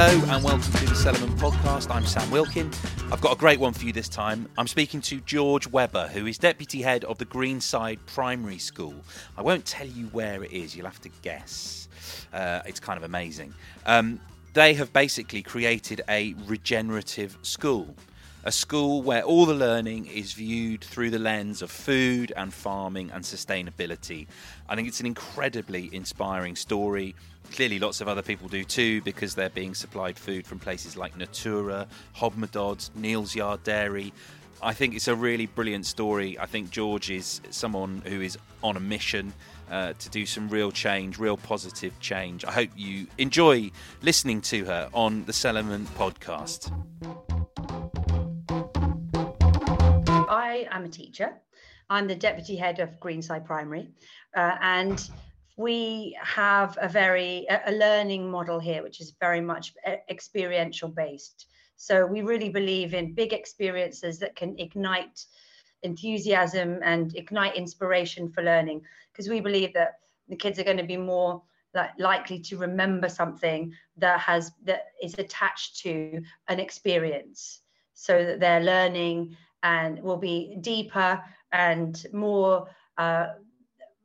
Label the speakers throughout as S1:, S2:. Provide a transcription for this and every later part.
S1: Hello and welcome to the Cellarman podcast. I'm Sam Wilkin. I've got a great one for you this time. I'm speaking to George Webber, who is deputy head of the Greenside Primary School. I won't tell you where it is, you'll have to guess. Uh, it's kind of amazing. Um, they have basically created a regenerative school a school where all the learning is viewed through the lens of food and farming and sustainability. I think it's an incredibly inspiring story. Clearly, lots of other people do too because they're being supplied food from places like Natoora, Hodmedod's, Neal's Yard Dairy. I think it's a really brilliant story. I think George is someone who is on a mission uh, to do some real change, real positive change. I hope you enjoy listening to her on the Cellarman podcast.
S2: I am a teacher. I'm the deputy head of Greenside Primary, uh, and we have a very a learning model here, which is very much uh, experiential based. So we really believe in big experiences that can ignite enthusiasm and ignite inspiration for learning, because we believe that the kids are going to be more like, likely to remember something that has that is attached to an experience, so that they're learning and will be deeper and more uh,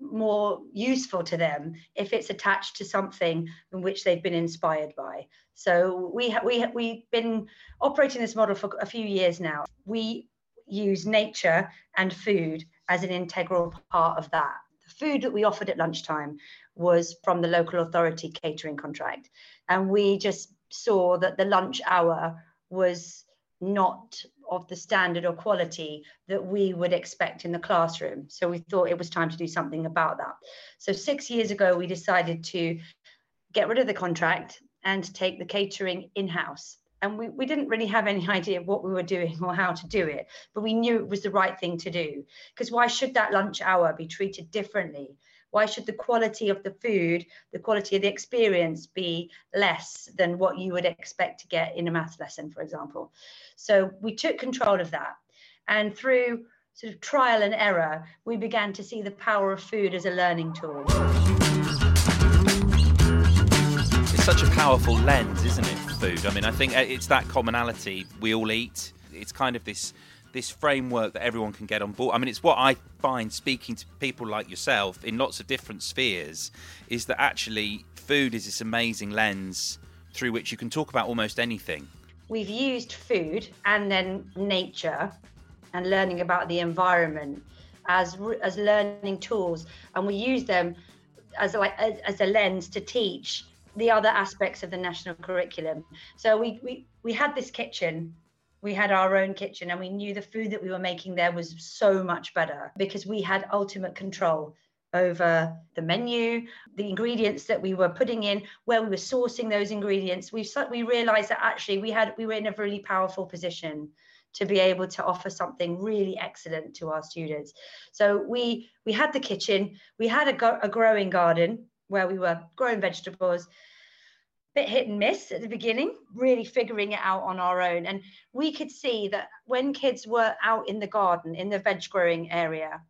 S2: more useful to them if it's attached to something in which they've been inspired by. So we ha- we ha- we've been operating this model for a few years now. We use nature and food as an integral part of that. The food that we offered at lunchtime was from the local authority catering contract, and we just saw that the lunch hour was not of the standard or quality that we would expect in the classroom. So we thought it was time to do something about that. So six years ago, we decided to get rid of the contract and take the catering in house. And we, we didn't really have any idea what we were doing or how to do it, but we knew it was the right thing to do. Because why should that lunch hour be treated differently why should the quality of the food, the quality of the experience be less than what you would expect to get in a math lesson, for example? So we took control of that. And through sort of trial and error, we began to see the power of food as a learning tool.
S1: It's such a powerful lens, isn't it? Food. I mean, I think uh, it's that commonality. We all eat. It's kind of this this framework that everyone can get on board. I mean, it's what I find speaking to people like yourself in lots of different spheres is that actually food is this amazing lens through which you can talk about almost anything.
S2: We've used food and then nature and learning about the environment as as learning tools, and we use them as like as, as a lens to teach the other aspects of the national curriculum. So we we we had this kitchen we had our own kitchen and we knew the food that we were making there was so much better because we had ultimate control over the menu, the ingredients that we were putting in, where we were sourcing those ingredients. We we realized that actually we had we were in a really powerful position to be able to offer something really excellent to our students. So we we had the kitchen, we had a, a growing garden where we were growing vegetables, bit hit and miss at the beginning, really figuring it out on our own. And we could see that when kids were out in the garden, in the veg growing area,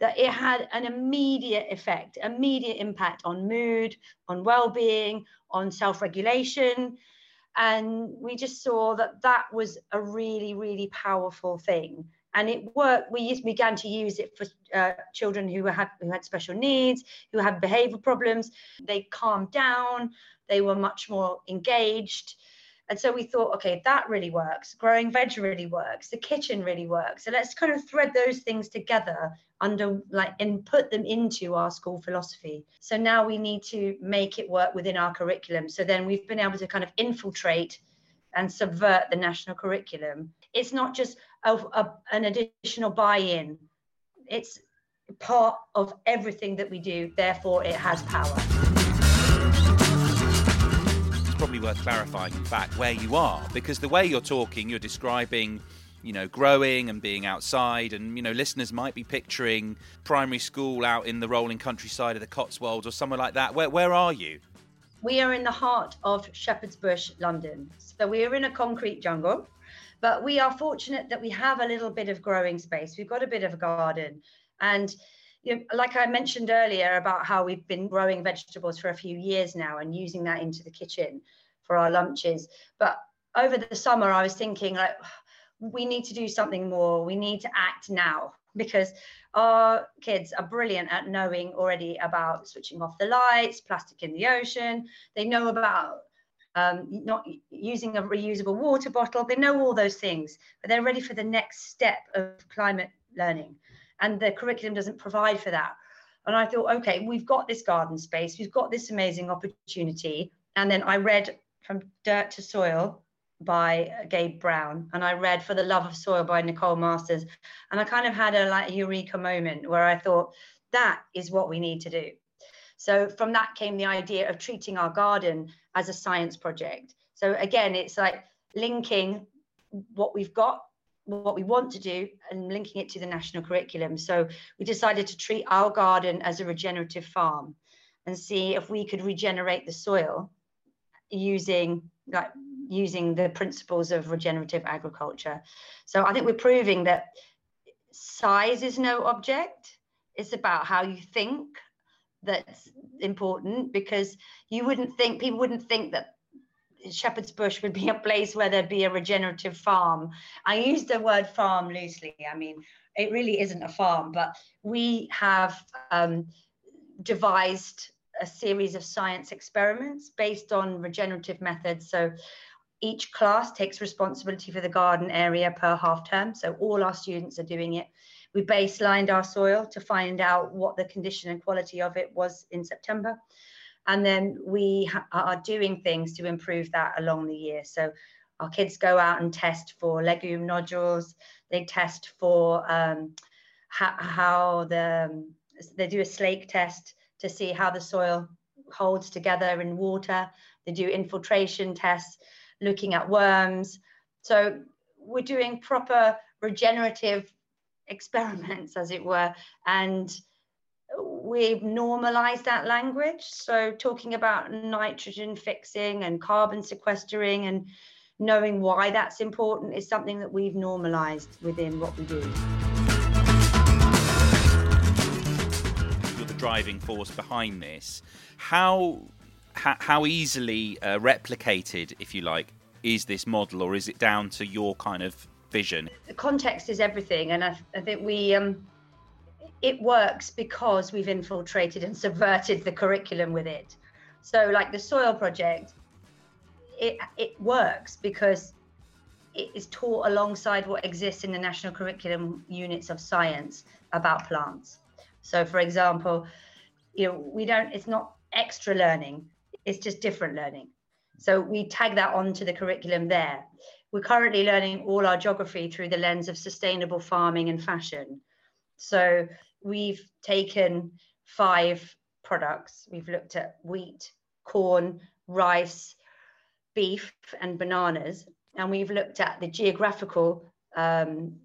S2: that it had an immediate effect, immediate impact on mood, on well-being, on self-regulation. And we just saw that that was a really, really powerful thing. And it worked. We used, began to use it for uh, children who had who had special needs, who had behavior problems. They calmed down they were much more engaged. And so we thought, okay, that really works. Growing veg really works. The kitchen really works. So let's kind of thread those things together under like and put them into our school philosophy. So now we need to make it work within our curriculum. So then we've been able to kind of infiltrate and subvert the national curriculum. It's not just a, an additional buy-in. It's part of everything that we do. Therefore, it has power It's
S1: probably worth clarifying, in fact, where you are, because the way you're talking, you're describing, you know, growing and being outside, and you know, listeners might be picturing primary school out in the rolling countryside of the Cotswolds or somewhere like that. Where where are you?
S2: We are in the heart of Shepherd's Bush, London. So we are in a concrete jungle, but we are fortunate that we have a little bit of growing space. We've got a bit of a garden, and you know, like I mentioned earlier about how we've been growing vegetables for a few years now and using that into the kitchen. for our lunches. But over the summer, I was thinking like, we need to do something more. We need to act now because our kids are brilliant at knowing already about switching off the lights, plastic in the ocean. They know about um, not using a reusable water bottle. They know all those things, but they're ready for the next step of climate learning. And the curriculum doesn't provide for that. And I thought, okay, we've got this garden space, we've got this amazing opportunity. And then I read From Dirt to Soil by Gabe Brown, and I read For the Love of Soil by Nicole Masters. And I kind of had a like eureka moment where I thought, that is what we need to do. So from that came the idea of treating our garden as a science project. So again, it's like linking what we've got, what we want to do, and linking it to the national curriculum. So we decided to treat our garden as a regenerative farm and see if we could regenerate the soil using like using the principles of regenerative agriculture. So I think we're proving that size is no object. It's about how you think that's important because you wouldn't think people wouldn't think that Shepherd's Bush would be a place where there'd be a regenerative farm. I use the word farm loosely. I mean, it really isn't a farm, but we have um, devised a series of science experiments based on regenerative methods. So each class takes responsibility for the garden area per half term. So all our students are doing it. We baselined our soil to find out what the condition and quality of it was in September. And then we are doing things to improve that along the year. So our kids go out and test for legume nodules. They test for um, how, how the, they do a slake test to see how the soil holds together in water. They do infiltration tests, looking at worms. So we're doing proper regenerative experiments, as it were, and we've normalized that language. So, talking about nitrogen fixing and carbon sequestering and knowing why that's important is something that we've normalized within what we do.
S1: You're the driving force behind this. How how, how easily uh, replicated, if you like, is this model, or is it down to your kind of vision?
S2: The context is everything, and I, I think we um, it works because we've infiltrated and subverted the curriculum with it. So, like the soil project, it it works because it is taught alongside what exists in the national curriculum units of science about plants. So, for example, you know, we don't. It's not extra learning; it's just different learning. So we tag that onto the curriculum there. We're currently learning all our geography through the lens of sustainable farming and fashion. So we've taken five products. We've looked at wheat, corn, rice, beef, and bananas. And we've looked at the geographical um,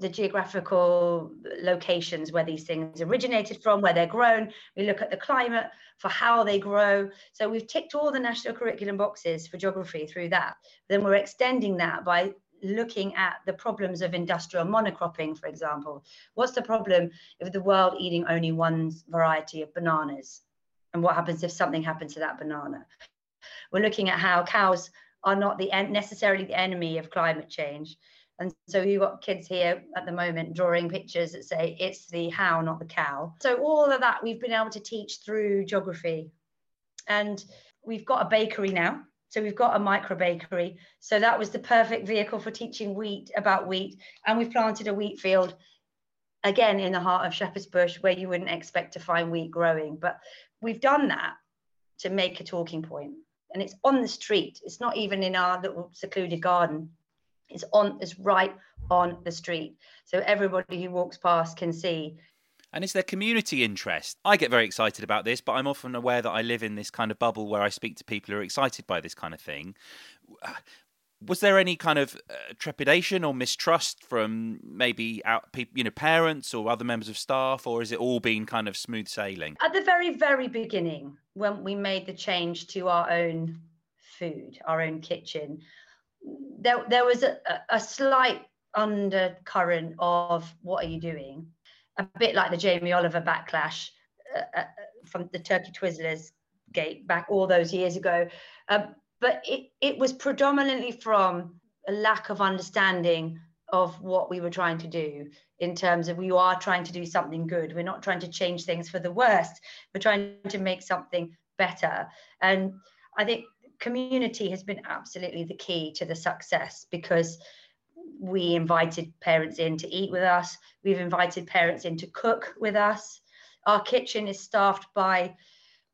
S2: the geographical locations where these things originated from, where they're grown. We look at the climate for how they grow. So we've ticked all the national curriculum boxes for geography through that. Then we're extending that by looking at the problems of industrial monocropping, for example. What's the problem if the world eating only one variety of bananas? And what happens if something happens to that banana? We're looking at how cows are not the necessarily the enemy of climate change and so you've got kids here at the moment drawing pictures that say it's the how, not the cow. So all of that we've been able to teach through geography. And we've got a bakery now. So we've got a micro bakery. So that was the perfect vehicle for teaching wheat about wheat. And we've planted a wheat field again in the heart of Shepherd's Bush where you wouldn't expect to find wheat growing. But we've done that to make a talking point. And it's on the street. It's not even in our little secluded garden. It's on, it's right on the street. So everybody who walks past can see.
S1: And is there community interest? I get very excited about this, but I'm often aware that I live in this kind of bubble where I speak to people who are excited by this kind of thing. Was there any kind of uh, trepidation or mistrust from maybe out, you know, parents or other members of staff, or is it all been kind of smooth sailing?
S2: At the very, very beginning, when we made the change to our own food, our own kitchen, there, there was a, a slight undercurrent of what are you doing? A bit like the Jamie Oliver backlash uh, uh, from the Turkey Twizzlers gate back all those years ago. Um, but it, it was predominantly from a lack of understanding of what we were trying to do in terms of we are trying to do something good. We're not trying to change things for the worst. We're trying to make something better. And I think community has been absolutely the key to the success because we invited parents in to eat with us. We've invited parents in to cook with us. Our kitchen is staffed by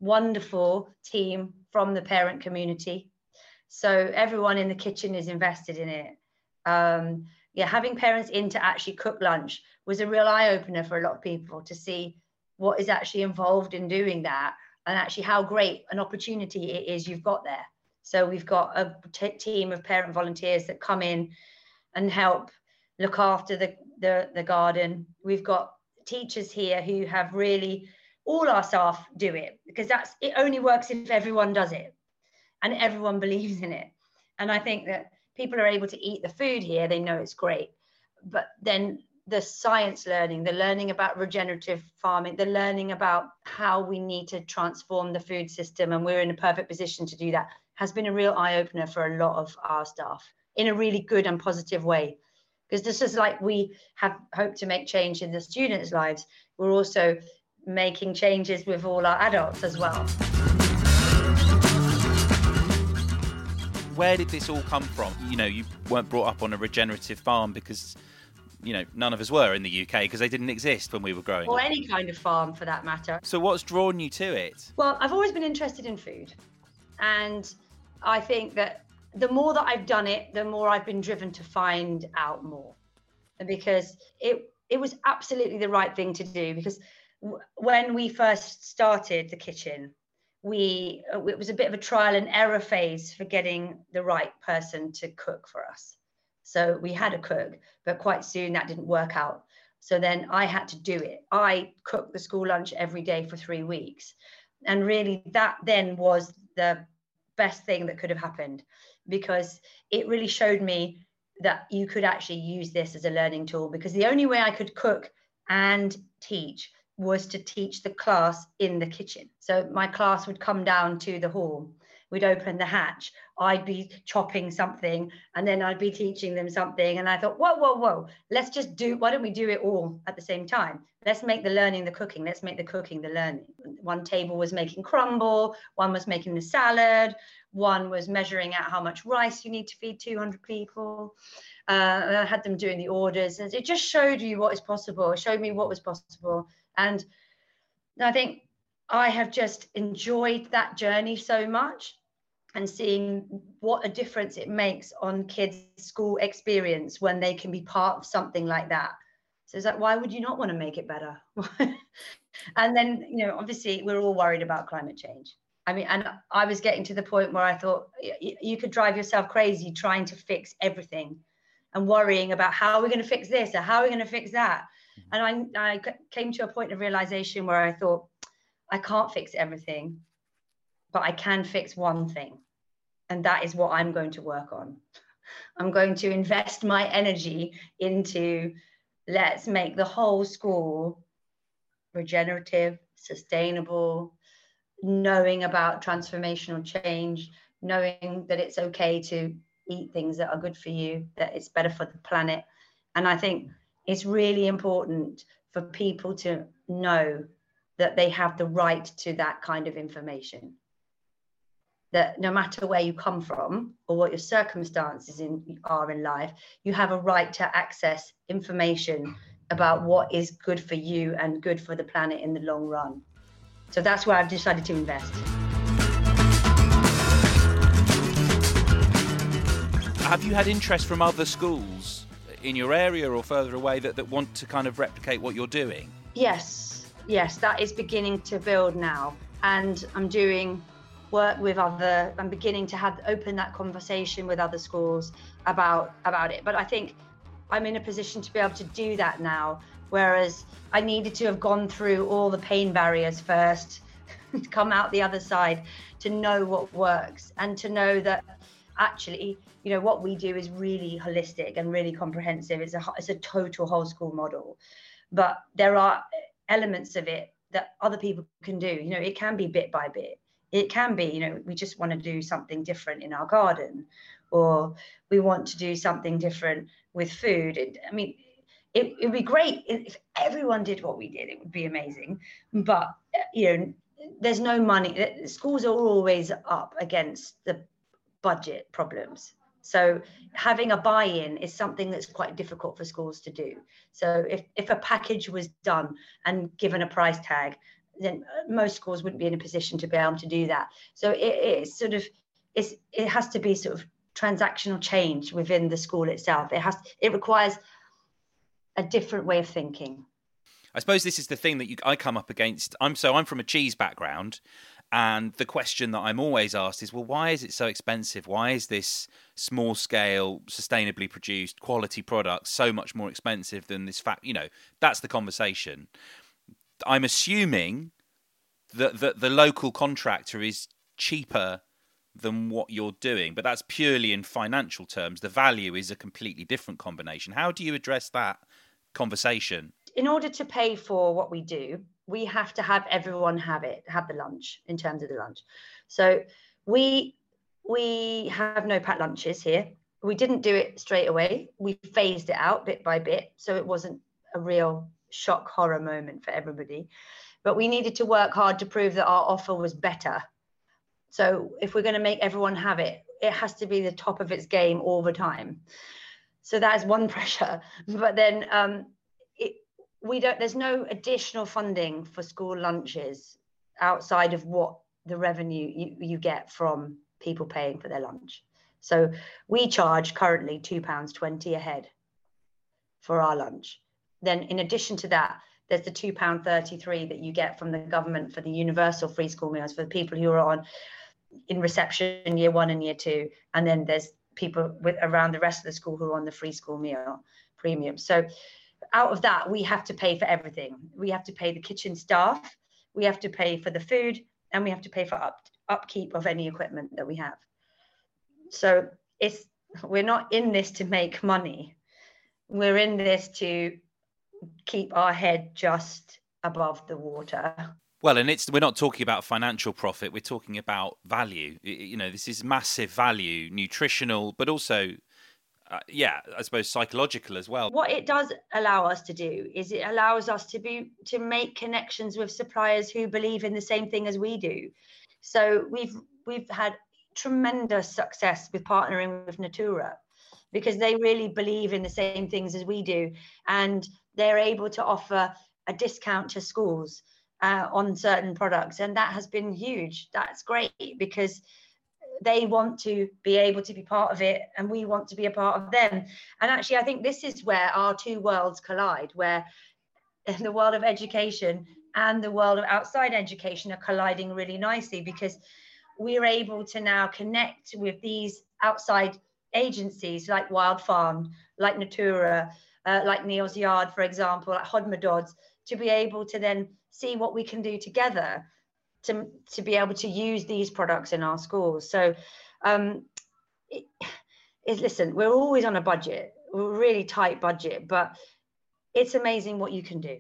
S2: wonderful team from the parent community. So everyone in the kitchen is invested in it. Um, yeah, having parents in to actually cook lunch was a real eye opener for a lot of people to see what is actually involved in doing that and actually how great an opportunity it is you've got there. So we've got a team of parent volunteers that come in and help look after the, the, the garden. We've got teachers here who have really all our staff do it because that's it only works if everyone does it and everyone believes in it. And I think that people are able to eat the food here, they know it's great. But then the science learning, the learning about regenerative farming, the learning about how we need to transform the food system, and we're in a perfect position to do that, has been a real eye opener for a lot of our staff in a really good and positive way. Because this is like we have hoped to make change in the students' lives, we're also making changes with all our adults as well.
S1: where did this all come from? You know, you weren't brought up on a regenerative farm because, you know, none of us were in the UK because they didn't exist when we were growing
S2: or
S1: up.
S2: Or any kind of farm for that matter.
S1: So, what's drawn you to it?
S2: Well, I've always been interested in food. And I think that the more that I've done it, the more I've been driven to find out more. Because it, it was absolutely the right thing to do. Because w- when we first started the kitchen, we uh, it was a bit of a trial and error phase for getting the right person to cook for us so we had a cook but quite soon that didn't work out so then i had to do it i cooked the school lunch every day for three weeks and really that then was the best thing that could have happened because it really showed me that you could actually use this as a learning tool because the only way i could cook and teach was to teach the class in the kitchen. So my class would come down to the hall. We'd open the hatch. I'd be chopping something and then I'd be teaching them something. And I thought, whoa, whoa, whoa, let's just do, why don't we do it all at the same time? Let's make the learning the cooking. Let's make the cooking the learning. One table was making crumble, one was making the salad, one was measuring out how much rice you need to feed 200 people. Uh, I had them doing the orders. And it just showed you what is possible. It showed me what was possible and I think I have just enjoyed that journey so much and seeing what a difference it makes on kids' school experience when they can be part of something like that. So it's like, why would you not want to make it better? and then, you know, obviously we're all worried about climate change. I mean, and I was getting to the point where I thought you could drive yourself crazy trying to fix everything and worrying about how are we going to fix this or how are we going to fix that. Mm-hmm. And I, I came to a point of realization where I thought, I can't fix everything, but I can fix one thing. And that is what I'm going to work on. I'm going to invest my energy into let's make the whole school regenerative, sustainable, knowing about transformational change, knowing that it's okay to eat things that are good for you, that it's better for the planet. And I think it's really important for people to know that they have the right to that kind of information. That no matter where you come from or what your circumstances in, are in life, you have a right to access information about what is good for you and good for the planet in the long run. So that's where I've decided to invest.
S1: Have you had interest from other schools in your area or further away that, that want to kind of replicate what you're doing?
S2: Yes, yes, that is beginning to build now. And I'm doing work with other i'm beginning to have open that conversation with other schools about about it. But i think i'm in a position to be able to do that now whereas i needed to have gone through all the pain barriers first come out the other side to know what works and to know that actually you know what we do is really holistic and really comprehensive. It's a it's a total whole school model. But there are elements of it that other people can do. You know it can be bit by bit it can be you know we just want to do something different in our garden or we want to do something different with food. It, i mean it would be great if everyone did what we did it would be amazing. But you know there's no money eh, schools are always up against the budget problems. So having a buy-in is something that's quite difficult for schools to do. So if, if a package was done and given a price tag, then most schools wouldn't be in a position to be able to do that. So it, it's sort of it's, it has to be sort of transactional change within the school itself. It has it requires a different way of thinking.
S1: I suppose this is the thing that you, I come up against. I'm so I'm from a cheese background, and the question that I'm always asked is, well, why is it so expensive? Why is this small scale, sustainably produced quality product so much more expensive than this fact? You know, that's the conversation. I'm assuming that, that the local contractor is cheaper than what you're doing, but that's purely in financial terms. The value is a completely different combination. How do you address that conversation?
S2: In order to pay for what we do, we have to have everyone have it, have the lunch in terms of the lunch. So we we have no packed lunches here. We didn't do it straight away. We phased it out bit by bit, so it wasn't a real shock horror moment for everybody. But we needed to work hard to prove that our offer was better. So if we're going to make everyone have it, it has to be the top of its game all the time. So that is one pressure. But then um, we don't there's no additional funding for school lunches outside of what the revenue you, you get from people paying for their lunch so we charge currently two pounds 20 a head for our lunch then in addition to that there's the two pound 33 that you get from the government for the universal free school meals for the people who are on in reception year one and year two and then there's people with around the rest of the school who are on the free school meal premium so out of that, we have to pay for everything. We have to pay the kitchen staff, we have to pay for the food, and we have to pay for up, upkeep of any equipment that we have. So it's we're not in this to make money. We're in this to keep our head just above the water.
S1: Well, and it's we're not talking about financial profit. We're talking about value. You know, this is massive value, nutritional, but also uh, yeah, I suppose psychological as well.
S2: What it does allow us to do is it allows us to be to make connections with suppliers who believe in the same thing as we do. So we've we've had tremendous success with partnering with Natoora because they really believe in the same things as we do. And they're able to offer a discount to schools uh, on certain products. And that has been huge. That's great because they want to be able to be part of it and we want to be a part of them. And actually i think this is where our two worlds collide where the world of education and the world of outside education are colliding really nicely because we're able to now connect with these outside agencies like Wildfarmed like natoora uh, like Neal's yard for example like hodmedod's to be able to then see what we can do together to, to be able to use these products in our schools. So, um, it, it, listen, we're always on a budget, we're really tight budget, but it's amazing what you can do.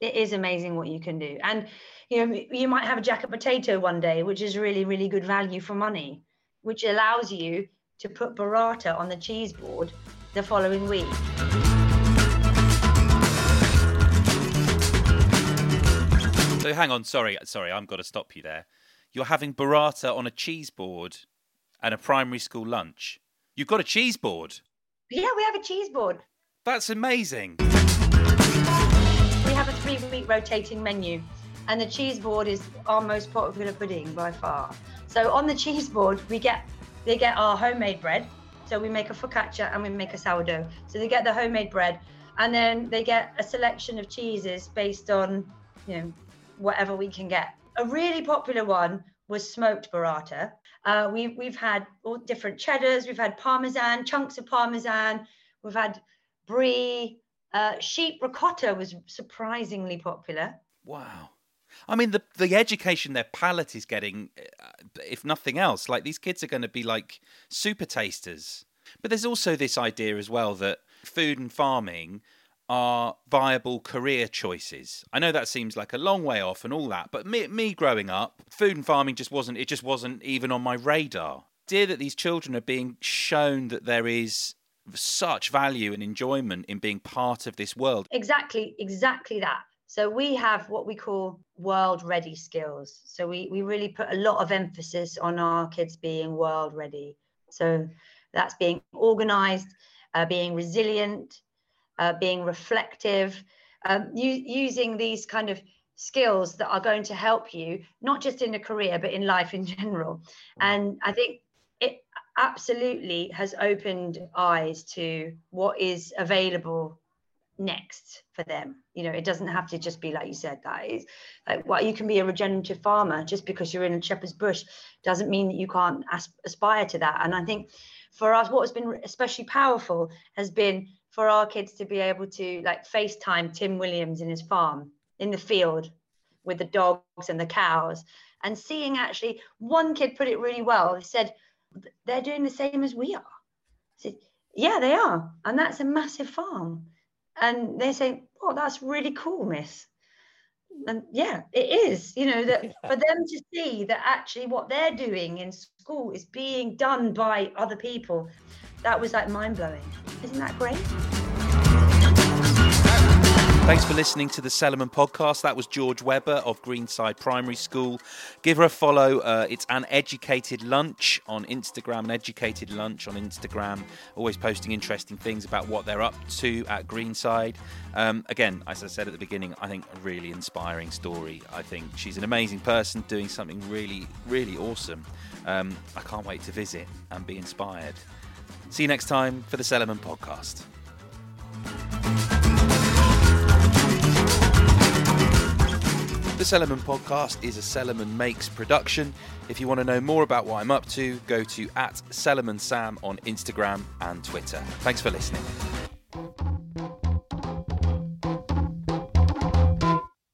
S2: It is amazing what you can do. And you know, you might have a jacket potato one day, which is really, really good value for money, which allows you to put burrata on the cheese board the following week.
S1: So hang on, sorry, sorry, I've got to stop you there. You're having burrata on a cheese board and a primary school lunch. You've got a cheese board.
S2: Yeah, we have a cheese board.
S1: That's amazing.
S2: We have a three week rotating menu, and the cheese board is our most popular pudding by far. So on the cheese board, we get they get our homemade bread. So we make a focaccia and we make a sourdough. So they get the homemade bread, and then they get a selection of cheeses based on you know whatever we can get. A really popular one was smoked burrata. Uh, we've we've had all different cheddars. We've had parmesan, chunks of parmesan. We've had brie. Uh, sheep ricotta was surprisingly popular.
S1: Wow. I mean, the the education their palate is getting, uh, if nothing else, like these kids are going to be like super tasters. But there's also this idea as well that food and farming are viable career choices. I know that seems like a long way off and all that, but me, me growing up, food and farming just wasn't it just wasn't even on my radar. Dear that these children are being shown that there is such value and enjoyment in being part of this world.
S2: Exactly, exactly that. So we have what we call world ready skills. So we, we really put a lot of emphasis on our kids being world ready. So that's being organized, uh, being resilient, uh, being reflective, um, u- using these kind of skills that are going to help you, not just in a career, but in life in general. And I think it absolutely has opened eyes to what is available next for them you know it doesn't have to just be like you said that is like well you can be a regenerative farmer just because you're in a shepherd's bush doesn't mean that you can't as- aspire to that and i think for us what has been especially powerful has been for our kids to be able to like FaceTime Tim Williams in his farm in the field with the dogs and the cows and seeing actually one kid put it really well. He said, they're doing the same as we are. I said, yeah, they are. And that's a massive farm. And they say, oh, that's really cool, miss. And yeah, it is, you know, that for them to see that actually what they're doing in school is being done by other people that was like mind blowing. Isn't that great?
S1: Thanks for listening to the Cellarman podcast. That was George Webber of Greenside Primary School. Give her a follow. Uh, it's an educated lunch on Instagram, an educated lunch on Instagram. Always posting interesting things about what they're up to at Greenside. Um, again, as I said at the beginning, I think a really inspiring story. I think she's an amazing person doing something really, really awesome. Um, I can't wait to visit and be inspired. See you next time for the Cellarman podcast. The Cellarman podcast is a Cellarman Makes production. If you want to know more about what I'm up to, go to at Cellarman Sam on Instagram and Twitter. Thanks for listening.